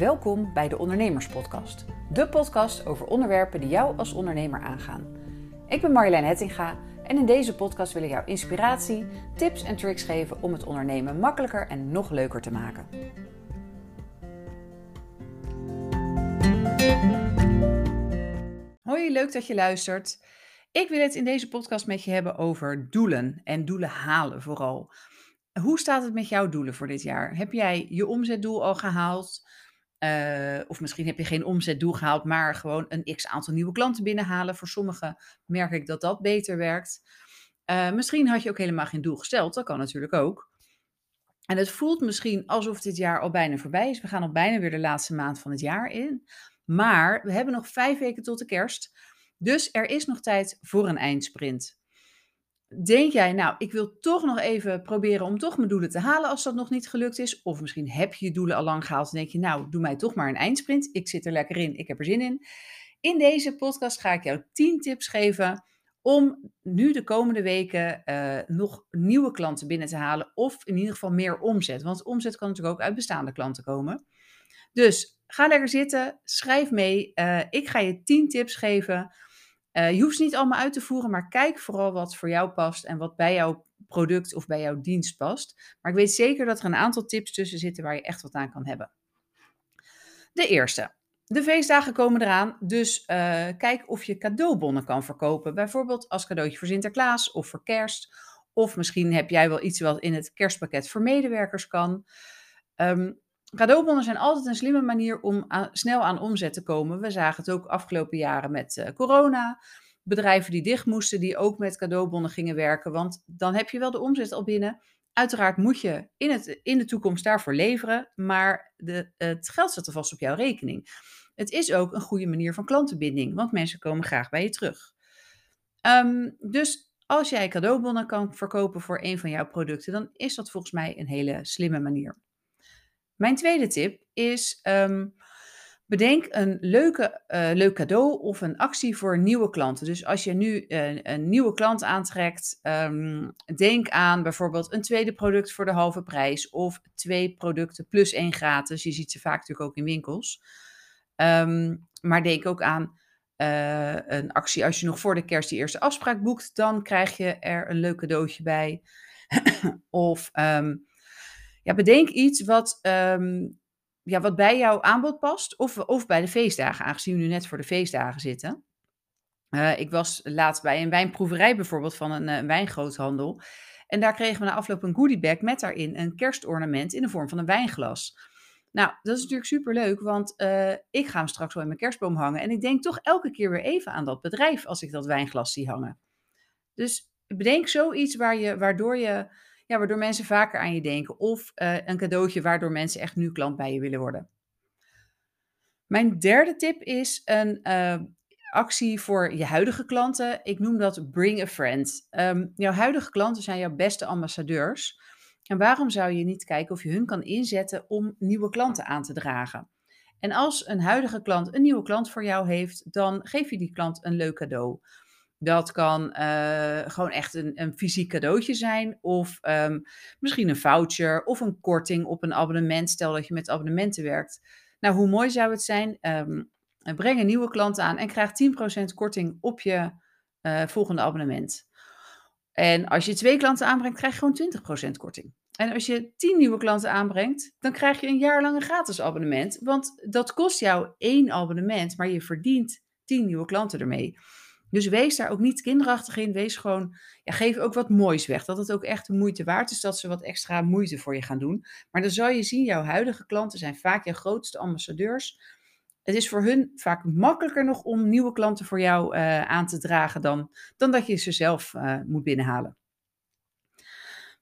Welkom bij de Ondernemerspodcast. De podcast over onderwerpen die jou als ondernemer aangaan. Ik ben Marjolein Hettinga en in deze podcast wil ik jou inspiratie, tips en tricks geven om het ondernemen makkelijker en nog leuker te maken. Hoi, leuk dat je luistert. Ik wil het in deze podcast met je hebben over doelen en doelen halen vooral. Hoe staat het met jouw doelen voor dit jaar? Heb jij je omzetdoel al gehaald? Uh, of misschien heb je geen omzetdoel gehaald, maar gewoon een x aantal nieuwe klanten binnenhalen. Voor sommigen merk ik dat dat beter werkt. Uh, misschien had je ook helemaal geen doel gesteld. Dat kan natuurlijk ook. En het voelt misschien alsof dit jaar al bijna voorbij is. We gaan al bijna weer de laatste maand van het jaar in. Maar we hebben nog vijf weken tot de kerst. Dus er is nog tijd voor een eindsprint. Denk jij, nou, ik wil toch nog even proberen om toch mijn doelen te halen als dat nog niet gelukt is? Of misschien heb je je doelen al lang gehaald en denk je, nou, doe mij toch maar een eindsprint. Ik zit er lekker in, ik heb er zin in. In deze podcast ga ik jou 10 tips geven om nu de komende weken uh, nog nieuwe klanten binnen te halen. Of in ieder geval meer omzet. Want omzet kan natuurlijk ook uit bestaande klanten komen. Dus ga lekker zitten, schrijf mee. Uh, ik ga je 10 tips geven uh, je hoeft ze niet allemaal uit te voeren, maar kijk vooral wat voor jou past en wat bij jouw product of bij jouw dienst past. Maar ik weet zeker dat er een aantal tips tussen zitten waar je echt wat aan kan hebben. De eerste. De feestdagen komen eraan, dus uh, kijk of je cadeaubonnen kan verkopen. Bijvoorbeeld als cadeautje voor Sinterklaas of voor kerst. Of misschien heb jij wel iets wat in het kerstpakket voor medewerkers kan. Um, Cadeaubonnen zijn altijd een slimme manier om snel aan omzet te komen. We zagen het ook afgelopen jaren met uh, corona. Bedrijven die dicht moesten, die ook met cadeaubonnen gingen werken. Want dan heb je wel de omzet al binnen. Uiteraard moet je in, het, in de toekomst daarvoor leveren, maar de, het geld zit er vast op jouw rekening. Het is ook een goede manier van klantenbinding, want mensen komen graag bij je terug. Um, dus als jij cadeaubonnen kan verkopen voor een van jouw producten, dan is dat volgens mij een hele slimme manier. Mijn tweede tip is: um, bedenk een leuke, uh, leuk cadeau of een actie voor nieuwe klanten. Dus als je nu een, een nieuwe klant aantrekt, um, denk aan bijvoorbeeld een tweede product voor de halve prijs of twee producten plus één gratis. Je ziet ze vaak natuurlijk ook in winkels. Um, maar denk ook aan uh, een actie als je nog voor de kerst die eerste afspraak boekt, dan krijg je er een leuk cadeautje bij. of bedenk iets wat, um, ja, wat bij jouw aanbod past of, of bij de feestdagen, aangezien we nu net voor de feestdagen zitten. Uh, ik was laatst bij een wijnproeverij bijvoorbeeld van een, een wijngroothandel. En daar kregen we na afloop een goodiebag met daarin een kerstornament in de vorm van een wijnglas. Nou, dat is natuurlijk superleuk, want uh, ik ga hem straks wel in mijn kerstboom hangen. En ik denk toch elke keer weer even aan dat bedrijf als ik dat wijnglas zie hangen. Dus bedenk zoiets waar je, waardoor je ja, waardoor mensen vaker aan je denken. Of uh, een cadeautje waardoor mensen echt nu klant bij je willen worden. Mijn derde tip is een uh, actie voor je huidige klanten. Ik noem dat Bring a Friend. Um, jouw huidige klanten zijn jouw beste ambassadeurs. En waarom zou je niet kijken of je hun kan inzetten om nieuwe klanten aan te dragen? En als een huidige klant een nieuwe klant voor jou heeft, dan geef je die klant een leuk cadeau. Dat kan uh, gewoon echt een, een fysiek cadeautje zijn. Of um, misschien een voucher of een korting op een abonnement. Stel dat je met abonnementen werkt. Nou, hoe mooi zou het zijn? Um, breng een nieuwe klant aan en krijg 10% korting op je uh, volgende abonnement. En als je twee klanten aanbrengt, krijg je gewoon 20% korting. En als je 10 nieuwe klanten aanbrengt, dan krijg je een jaar lang een gratis abonnement. Want dat kost jou één abonnement, maar je verdient 10 nieuwe klanten ermee. Dus wees daar ook niet kinderachtig in. Wees gewoon, ja, geef ook wat moois weg. Dat het ook echt de moeite waard is dat ze wat extra moeite voor je gaan doen. Maar dan zal je zien, jouw huidige klanten zijn vaak je grootste ambassadeurs. Het is voor hun vaak makkelijker nog om nieuwe klanten voor jou uh, aan te dragen dan, dan dat je ze zelf uh, moet binnenhalen.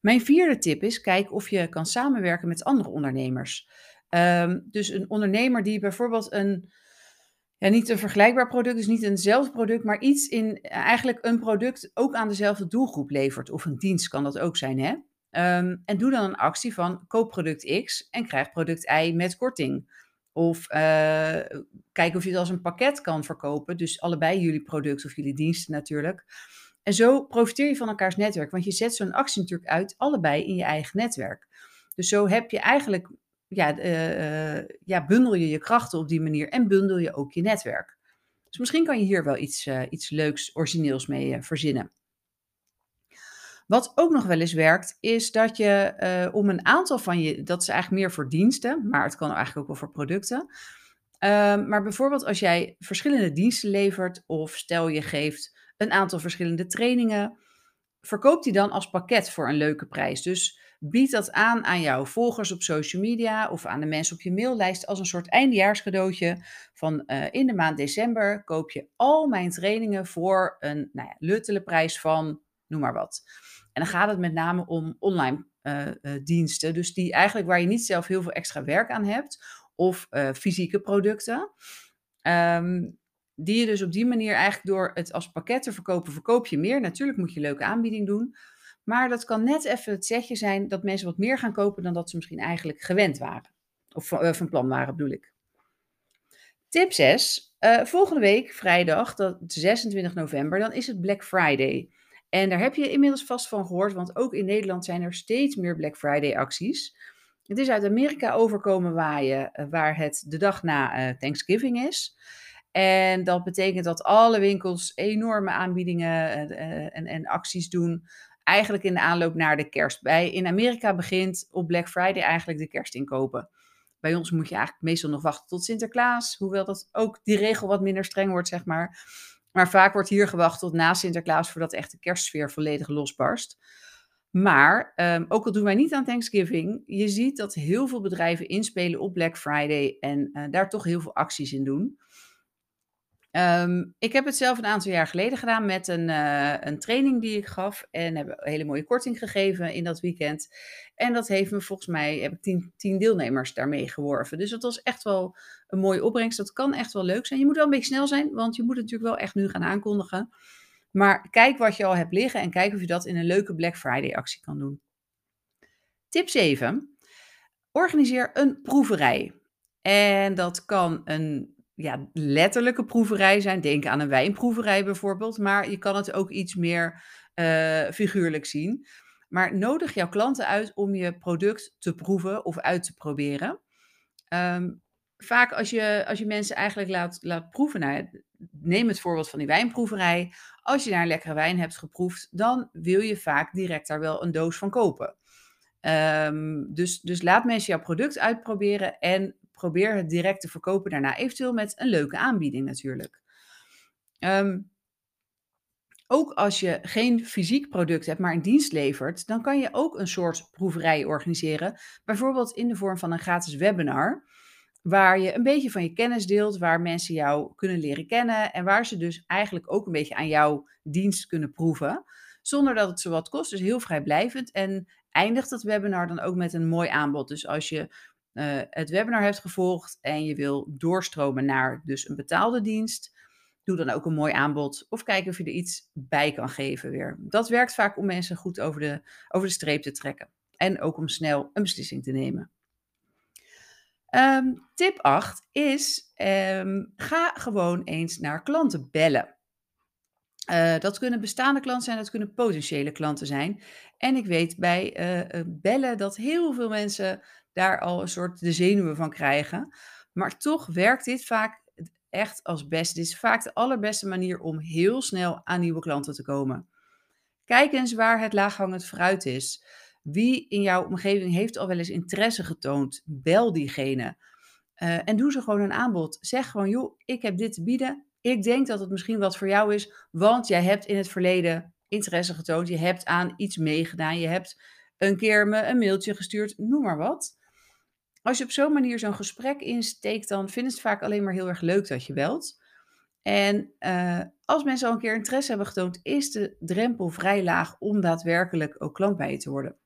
Mijn vierde tip is: kijk of je kan samenwerken met andere ondernemers. Um, dus een ondernemer die bijvoorbeeld een ja, niet een vergelijkbaar product, dus niet eenzelfde product, maar iets in eigenlijk een product ook aan dezelfde doelgroep levert. Of een dienst kan dat ook zijn, hè? Um, en doe dan een actie van koop product X en krijg product Y met korting. Of uh, kijk of je het als een pakket kan verkopen. Dus allebei jullie producten of jullie diensten natuurlijk. En zo profiteer je van elkaars netwerk. Want je zet zo'n actie natuurlijk uit, allebei in je eigen netwerk. Dus zo heb je eigenlijk ja, eh, eh, ja, bundel je je krachten op die manier en bundel je ook je netwerk. Dus misschien kan je hier wel iets, uh, iets leuks, origineels mee verzinnen. Wat ook nog wel eens werkt, is dat je om een aantal van je, dat is eigenlijk meer voor diensten, maar het kan eigenlijk ook wel voor producten. Ehm, maar bijvoorbeeld als jij verschillende diensten levert, of stel je geeft een aantal verschillende trainingen, verkoop die dan als pakket voor een leuke prijs. Dus bied dat aan aan jouw volgers op social media of aan de mensen op je maillijst als een soort eindejaarscadeautje. Van uh, in de maand december koop je al mijn trainingen voor een nou ja, luttele prijs van noem maar wat. En dan gaat het met name om online uh, uh, diensten, dus die eigenlijk waar je niet zelf heel veel extra werk aan hebt, of fysieke producten. Um, die je dus op die manier eigenlijk door het als pakket te verkopen, verkoop je meer. Natuurlijk moet je een leuke aanbieding doen. Maar dat kan net even het zetje zijn dat mensen wat meer gaan kopen dan dat ze misschien eigenlijk gewend waren. Of van plan waren, bedoel ik. Tip 6. Uh, eh, volgende week, vrijdag, dat 26 november, dan is het Black Friday. En daar heb je inmiddels vast van gehoord, want ook in Nederland zijn er steeds meer Black Friday acties. Het is uit Amerika overkomen waaien, uh, waar het de dag na Thanksgiving is. En dat betekent dat alle winkels enorme aanbiedingen en, en, en acties doen eigenlijk in de aanloop naar de kerst. Bij, in Amerika begint op Black Friday eigenlijk de kerstinkopen. Bij ons moet je eigenlijk meestal nog wachten tot Sinterklaas. Hoewel dat ook die regel wat minder streng wordt, zeg maar. Maar vaak wordt hier gewacht tot na Sinterklaas voordat echt de kerstsfeer volledig losbarst. Maar um, ook al doen wij niet aan Thanksgiving, je ziet dat heel veel bedrijven inspelen op Black Friday en uh, daar toch heel veel acties in doen. Um, ik heb het zelf een aantal jaar geleden gedaan met een, uh, een training die ik gaf. En heb een hele mooie korting gegeven in dat weekend. En dat heeft me volgens mij, heb ik tien, tien deelnemers daarmee geworven. Dus dat was echt wel een mooie opbrengst. Dat kan echt wel leuk zijn. Je moet wel een beetje snel zijn, want je moet het natuurlijk wel echt nu gaan aankondigen. Maar kijk wat je al hebt liggen en kijk of je dat in een leuke Black Friday actie kan doen. Tip 7. Organiseer een proeverij. En dat kan een ja, letterlijke proeverij zijn. Denk aan een wijnproeverij bijvoorbeeld. Maar je kan het ook iets meer uh, figuurlijk zien. Maar nodig jouw klanten uit om je product te proeven of uit te proberen. Um, vaak als je, als je mensen eigenlijk laat, laat proeven, nou, neem het voorbeeld van die wijnproeverij. Als je daar een lekkere wijn hebt geproefd, dan wil je vaak direct daar wel een doos van kopen. Um, dus, dus laat mensen jouw product uitproberen en probeer het direct te verkopen daarna. Eventueel met een leuke aanbieding natuurlijk. Um, ook als je geen fysiek product hebt, maar een dienst levert, dan kan je ook een soort proeverij organiseren. Bijvoorbeeld in de vorm van een gratis webinar, waar je een beetje van je kennis deelt, waar mensen jou kunnen leren kennen en waar ze dus eigenlijk ook een beetje aan jouw dienst kunnen proeven, zonder dat het zo wat kost. Dus heel vrijblijvend. En eindigt het webinar dan ook met een mooi aanbod. Dus als je uh, het webinar hebt gevolgd en je wil doorstromen naar dus een betaalde dienst, doe dan ook een mooi aanbod of kijk of je er iets bij kan geven weer. Dat werkt vaak om mensen goed over de, over de streep te trekken en ook om snel een beslissing te nemen. Um, tip 8 is: um, ga gewoon eens naar klanten bellen. Uh, dat kunnen bestaande klanten zijn, dat kunnen potentiële klanten zijn. En ik weet bij uh, bellen dat heel veel mensen daar al een soort de zenuwen van krijgen. Maar toch werkt dit vaak echt als best. Dit is vaak de allerbeste manier om heel snel aan nieuwe klanten te komen. Kijk eens waar het laaghangend fruit is. Wie in jouw omgeving heeft al wel eens interesse getoond? Bel diegene. En doe ze gewoon een aanbod. Zeg gewoon, joh, ik heb dit te bieden. Ik denk dat het misschien wat voor jou is, want jij hebt in het verleden interesse getoond. Je hebt aan iets meegedaan. Je hebt een keer me een mailtje gestuurd, noem maar wat als je op zo'n manier zo'n gesprek insteekt, dan vinden ze het vaak alleen maar heel erg leuk dat je belt. En uh, als mensen al een keer interesse hebben getoond, is de drempel vrij laag om daadwerkelijk ook klant bij je te worden.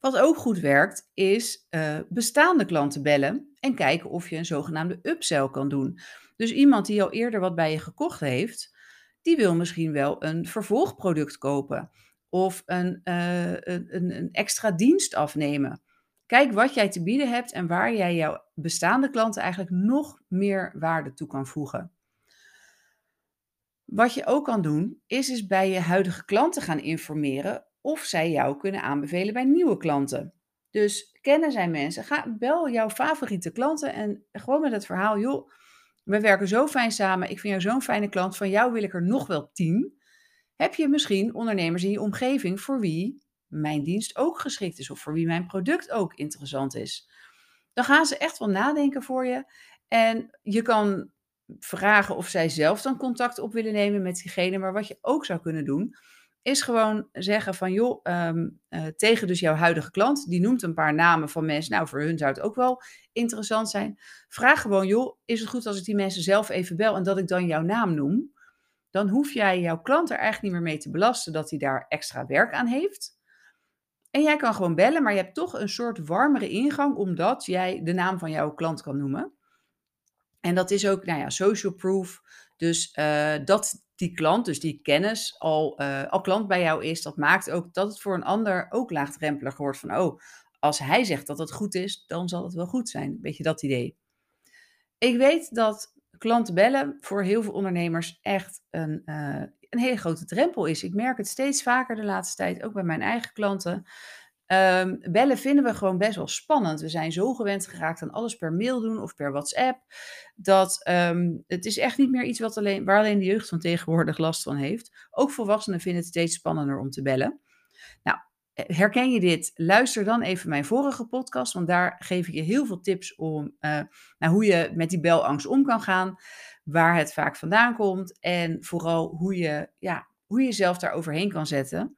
Wat ook goed werkt, is uh, bestaande klanten bellen en kijken of je een zogenaamde upsell kan doen. Dus iemand die al eerder wat bij je gekocht heeft, die wil misschien wel een vervolgproduct kopen of een, uh, een, een extra dienst afnemen. Kijk wat jij te bieden hebt en waar jij jouw bestaande klanten eigenlijk nog meer waarde toe kan voegen. Wat je ook kan doen, is eens bij je huidige klanten gaan informeren of zij jou kunnen aanbevelen bij nieuwe klanten. Dus kennen zijn mensen. Ga, bel jouw favoriete klanten en gewoon met het verhaal, joh, we werken zo fijn samen. Ik vind jou zo'n fijne klant. Van jou wil ik er nog wel tien. Heb je misschien ondernemers in je omgeving voor wie mijn dienst ook geschikt is of voor wie mijn product ook interessant is? Dan gaan ze echt wel nadenken voor je. En je kan vragen of zij zelf dan contact op willen nemen met diegene. Maar wat je ook zou kunnen doen, is gewoon zeggen van joh, ehm, eh, tegen dus jouw huidige klant, die noemt een paar namen van mensen, nou voor hun zou het ook wel interessant zijn. Vraag gewoon joh, is het goed als ik die mensen zelf even bel en dat ik dan jouw naam noem? Dan hoef jij jouw klant er eigenlijk niet meer mee te belasten dat hij daar extra werk aan heeft. En jij kan gewoon bellen, maar je hebt toch een soort warmere ingang omdat jij de naam van jouw klant kan noemen. En dat is ook, nou ja, social proof. Dus uh, dat die klant, dus die kennis, al, uh, al klant bij jou is, dat maakt ook dat het voor een ander ook laagdrempeliger wordt van, oh, als hij zegt dat het goed is, dan zal het wel goed zijn. Weet je dat idee? Ik weet dat klanten bellen voor heel veel ondernemers echt een, uh, een hele grote drempel is. Ik merk het steeds vaker de laatste tijd, ook bij mijn eigen klanten. Um, bellen vinden we gewoon best wel spannend. We zijn zo gewend geraakt aan alles per mail doen of per WhatsApp. Dat um, het is echt niet meer iets wat alleen, waar alleen de jeugd van tegenwoordig last van heeft. Ook volwassenen vinden het steeds spannender om te bellen. Nou, eh, herken je dit? Luister dan even mijn vorige podcast, want daar geef ik je heel veel tips om uh, hoe je met die belangst om kan gaan, waar het vaak vandaan komt en vooral hoe je, ja, hoe je jezelf daar overheen kan zetten.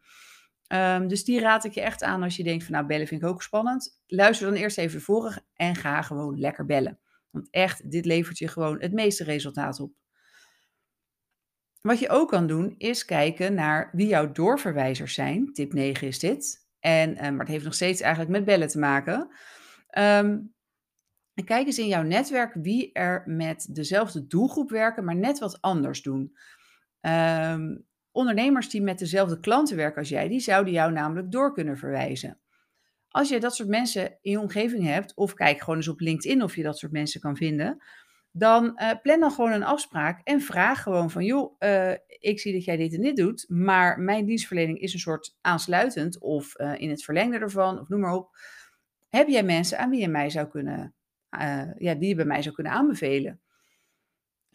Um, dus die raad ik je echt aan als je denkt van nou bellen vind ik ook spannend. Luister dan eerst even vorig en ga gewoon lekker bellen. Want echt, dit levert je gewoon het meeste resultaat op. Wat je ook kan doen is kijken naar wie jouw doorverwijzers zijn. Tip 9 is dit. En, uh, maar het heeft nog steeds eigenlijk met bellen te maken. En kijk eens in jouw netwerk wie er met dezelfde doelgroep werken, maar net wat anders doen. Um, Ondernemers die met dezelfde klanten werken als jij, die zouden jou namelijk door kunnen verwijzen. Als je dat soort mensen in je omgeving hebt, of kijk gewoon eens op LinkedIn of je dat soort mensen kan vinden, dan uh, plan dan gewoon een afspraak en vraag gewoon van, joh, uh, ik zie dat jij dit en dit doet, maar mijn dienstverlening is een soort aansluitend of uh, in het verlengde ervan, of noem maar op. Heb jij mensen aan wie je mij zou kunnen, ja, die je bij mij zou kunnen aanbevelen?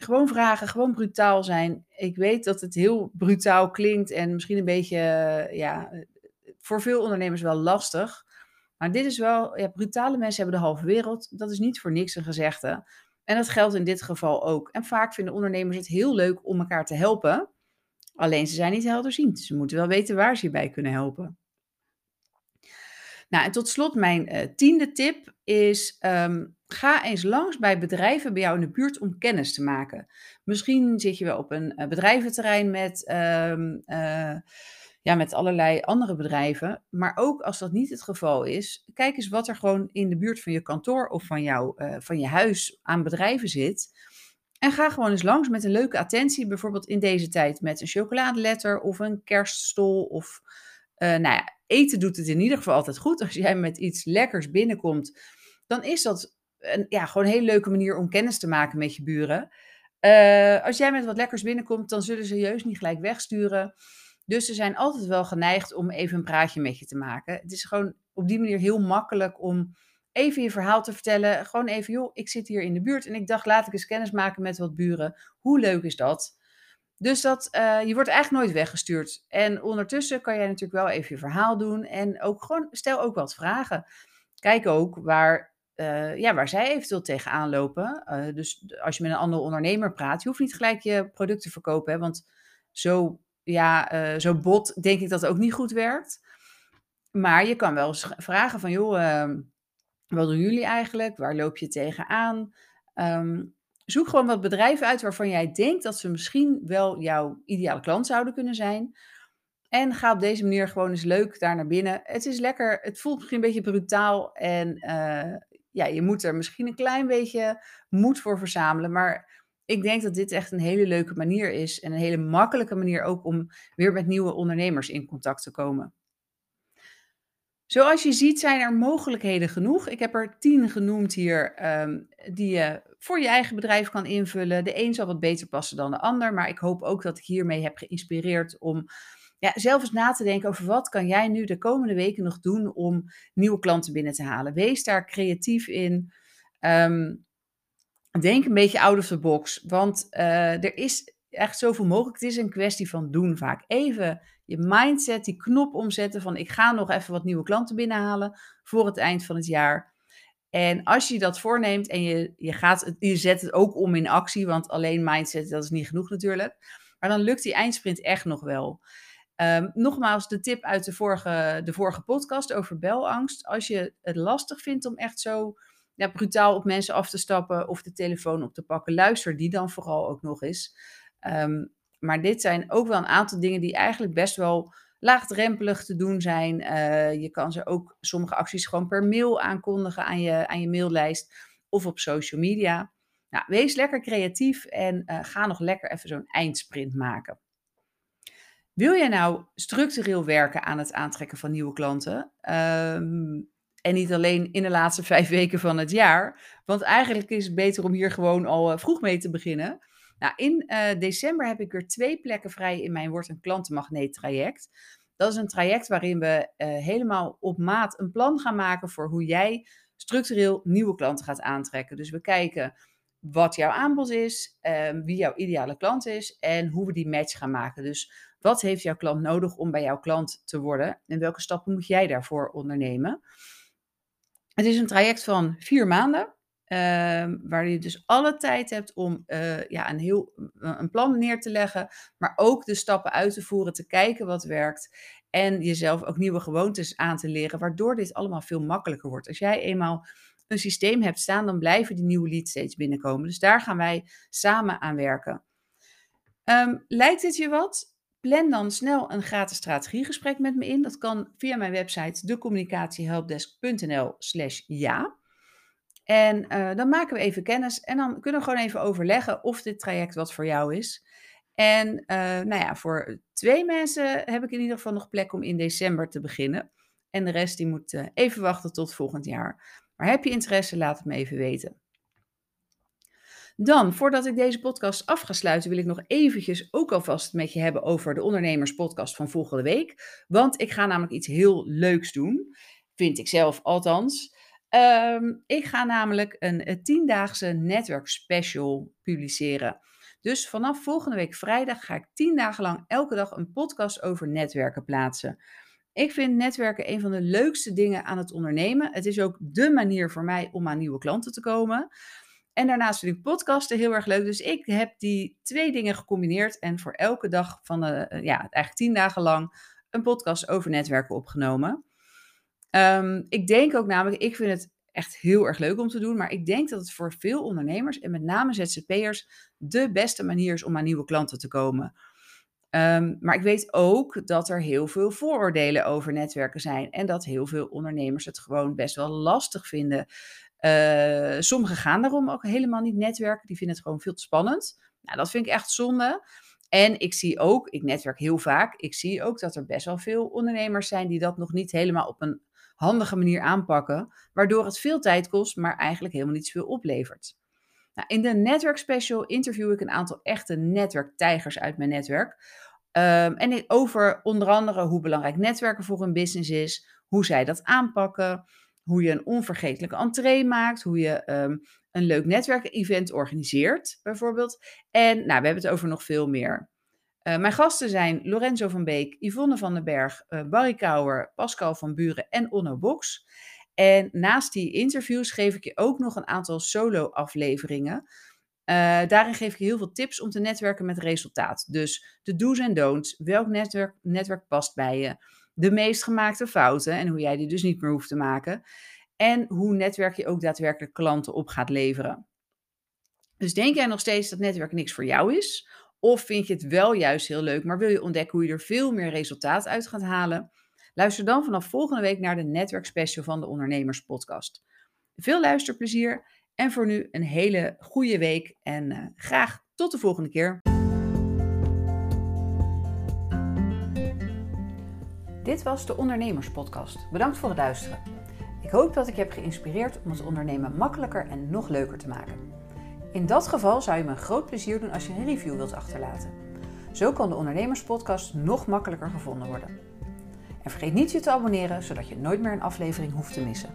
Gewoon vragen, gewoon brutaal zijn. Ik weet dat het heel brutaal klinkt en misschien een beetje, ja, voor veel ondernemers wel lastig. Maar dit is wel, ja, brutale mensen hebben de halve wereld. Dat is niet voor niks een gezegde. En dat geldt in dit geval ook. En vaak vinden ondernemers het heel leuk om elkaar te helpen. Alleen ze zijn niet helderziend. Ze moeten wel weten waar ze je bij kunnen helpen. Nou, en tot slot mijn uh, tiende tip is: um, ga eens langs bij bedrijven bij jou in de buurt om kennis te maken. Misschien zit je wel op een uh, bedrijventerrein met, um, uh, ja, met allerlei andere bedrijven. Maar ook als dat niet het geval is, kijk eens wat er gewoon in de buurt van je kantoor of van, jou, van je huis aan bedrijven zit. En ga gewoon eens langs met een leuke attentie, bijvoorbeeld in deze tijd met een chocoladeletter of een kerststol of nou ja, eten doet het in ieder geval altijd goed. Als jij met iets lekkers binnenkomt, dan is dat een, ja, gewoon een hele leuke manier om kennis te maken met je buren. Uh, als jij met wat lekkers binnenkomt, dan zullen ze juist niet gelijk wegsturen. Dus ze zijn altijd wel geneigd om even een praatje met je te maken. Het is gewoon op die manier heel makkelijk om even je verhaal te vertellen. Gewoon even, joh, ik zit hier in de buurt en ik dacht, laat ik eens kennis maken met wat buren. Hoe leuk is dat? Dus dat, uh, je wordt eigenlijk nooit weggestuurd. En ondertussen kan jij natuurlijk wel even je verhaal doen. En ook gewoon, stel ook wat vragen. Kijk ook waar, uh, ja, waar zij eventueel tegenaan lopen. Uh, dus als je met een andere ondernemer praat, je hoeft niet gelijk je product te verkopen. Want zo, ja, zo bot denk ik dat het ook niet goed werkt. Maar je kan wel eens vragen van, joh, ehm, wat doen jullie eigenlijk? Waar loop je tegenaan? Um, Zoek gewoon wat bedrijven uit waarvan jij denkt dat ze misschien wel jouw ideale klant zouden kunnen zijn. En ga op deze manier gewoon eens leuk daar naar binnen. Het is lekker, het voelt misschien een beetje brutaal. En ja, je moet er misschien een klein beetje moed voor verzamelen. Maar ik denk dat dit echt een hele leuke manier is. En een hele makkelijke manier ook om weer met nieuwe ondernemers in contact te komen. Zoals je ziet zijn er mogelijkheden genoeg. Ik heb er tien genoemd hier um, die je voor je eigen bedrijf kan invullen. De een zal wat beter passen dan de ander, maar ik hoop ook dat ik hiermee heb geïnspireerd om ja, zelf eens na te denken over wat kan jij nu de komende weken nog doen om nieuwe klanten binnen te halen. Wees daar creatief in. Ehm, denk een beetje out of the box, want uh, er is echt zoveel mogelijk. Het is een kwestie van doen vaak. Even je mindset, die knop omzetten van ik ga nog even wat nieuwe klanten binnenhalen voor het eind van het jaar. En als je dat voorneemt en je, je, gaat, je zet het ook om in actie, want alleen mindset, dat is niet genoeg natuurlijk. Maar dan lukt die eindsprint echt nog wel. Um, nogmaals, de tip uit de vorige, de vorige podcast over belangst. Als je het lastig vindt om echt zo ja, brutaal op mensen af te stappen of de telefoon op te pakken, luister die dan vooral ook nog eens. Um, maar dit zijn ook wel een aantal dingen die eigenlijk best wel laagdrempelig te doen zijn. Uh, je kan ze ook sommige acties gewoon per mail aankondigen aan je, aan je maillijst of op social media. Nou, wees lekker creatief en uh, ga nog lekker even zo'n eindsprint maken. Wil jij nou structureel werken aan het aantrekken van nieuwe klanten? Um, en niet alleen in de laatste vijf weken van het jaar. Want eigenlijk is het beter om hier gewoon al uh, vroeg mee te beginnen. Nou, in uh, december heb ik er twee plekken vrij in mijn Word een klantenmagneet traject. Dat is een traject waarin we uh, helemaal op maat een plan gaan maken voor hoe jij structureel nieuwe klanten gaat aantrekken. Dus we kijken wat jouw aanbod is, uh, wie jouw ideale klant is en hoe we die match gaan maken. Dus wat heeft jouw klant nodig om bij jouw klant te worden en welke stappen moet jij daarvoor ondernemen? Het is een traject van vier maanden. Uh, waar je dus alle tijd hebt om uh, ja, een, heel, een plan neer te leggen, maar ook de stappen uit te voeren, te kijken wat werkt en jezelf ook nieuwe gewoontes aan te leren, waardoor dit allemaal veel makkelijker wordt. Als jij eenmaal een systeem hebt staan, dan blijven die nieuwe leads steeds binnenkomen. Dus daar gaan wij samen aan werken. Um, lijkt dit je wat? Plan dan snel een gratis strategiegesprek met me in. Dat kan via mijn website decommunicatiehelpdesk.nl slash ja. En uh, dan maken we even kennis en dan kunnen we gewoon even overleggen of dit traject wat voor jou is. En uh, nou ja, voor twee mensen heb ik in ieder geval nog plek om in december te beginnen. En de rest die moet uh, even wachten tot volgend jaar. Maar heb je interesse, laat het me even weten. Dan, voordat ik deze podcast af ga sluiten, wil ik nog eventjes ook alvast met je hebben over de ondernemerspodcast van volgende week. Want ik ga namelijk iets heel leuks doen. Vind ik zelf althans. Um, ik ga namelijk een, een tiendaagse netwerk special publiceren. Dus vanaf volgende week vrijdag ga ik tien dagen lang elke dag een podcast over netwerken plaatsen. Ik vind netwerken een van de leukste dingen aan het ondernemen. Het is ook de manier voor mij om aan nieuwe klanten te komen. En daarnaast vind ik podcasten heel erg leuk. Dus ik heb die twee dingen gecombineerd. En voor elke dag van de, eh, ja, eigenlijk tien dagen lang een podcast over netwerken opgenomen. Um, ik denk ook namelijk, ik vind het echt heel erg leuk om te doen. Maar ik denk dat het voor veel ondernemers en met name ZZP'ers de beste manier is om aan nieuwe klanten te komen. Um, maar ik weet ook dat er heel veel vooroordelen over netwerken zijn. En dat heel veel ondernemers het gewoon best wel lastig vinden. Uh, sommigen gaan daarom ook helemaal niet netwerken. Die vinden het gewoon veel te spannend. Nou, dat vind ik echt zonde. En ik zie ook, ik netwerk heel vaak, ik zie ook dat er best wel veel ondernemers zijn die dat nog niet helemaal op een handige manier aanpakken, waardoor het veel tijd kost, maar eigenlijk helemaal niet zoveel oplevert. Nou, in de Netwerk Special interview ik een aantal echte netwerktijgers uit mijn netwerk. Um, en over onder andere hoe belangrijk netwerken voor hun business is, hoe zij dat aanpakken, hoe je een onvergetelijke entree maakt, hoe je um, een leuk netwerkevent organiseert, bijvoorbeeld. En nou, we hebben het over nog veel meer. Uh, mijn gasten zijn Lorenzo van Beek, Yvonne van den Berg, uh, Barry Kouwer, Pascal van Buren en Onno Box. En naast die interviews geef ik je ook nog een aantal solo-afleveringen. Uh, daarin geef ik je heel veel tips om te netwerken met resultaat. Dus de do's en don'ts, welk netwerk, netwerk past bij je, de meest gemaakte fouten en hoe jij die dus niet meer hoeft te maken. En hoe netwerk je ook daadwerkelijk klanten op gaat leveren. Dus denk jij nog steeds dat netwerk niks voor jou is? Of vind je het wel juist heel leuk, maar wil je ontdekken hoe je er veel meer resultaat uit gaat halen? Luister dan vanaf volgende week naar de netwerkspecial van de Ondernemers Podcast. Veel luisterplezier en voor nu een hele goede week en uh, graag tot de volgende keer. Dit was de Ondernemers Podcast. Bedankt voor het luisteren. Ik hoop dat ik je heb geïnspireerd om het ondernemen makkelijker en nog leuker te maken. In dat geval zou je me een groot plezier doen als je een review wilt achterlaten. Zo kan de Ondernemerspodcast nog makkelijker gevonden worden. En vergeet niet je te abonneren, zodat je nooit meer een aflevering hoeft te missen.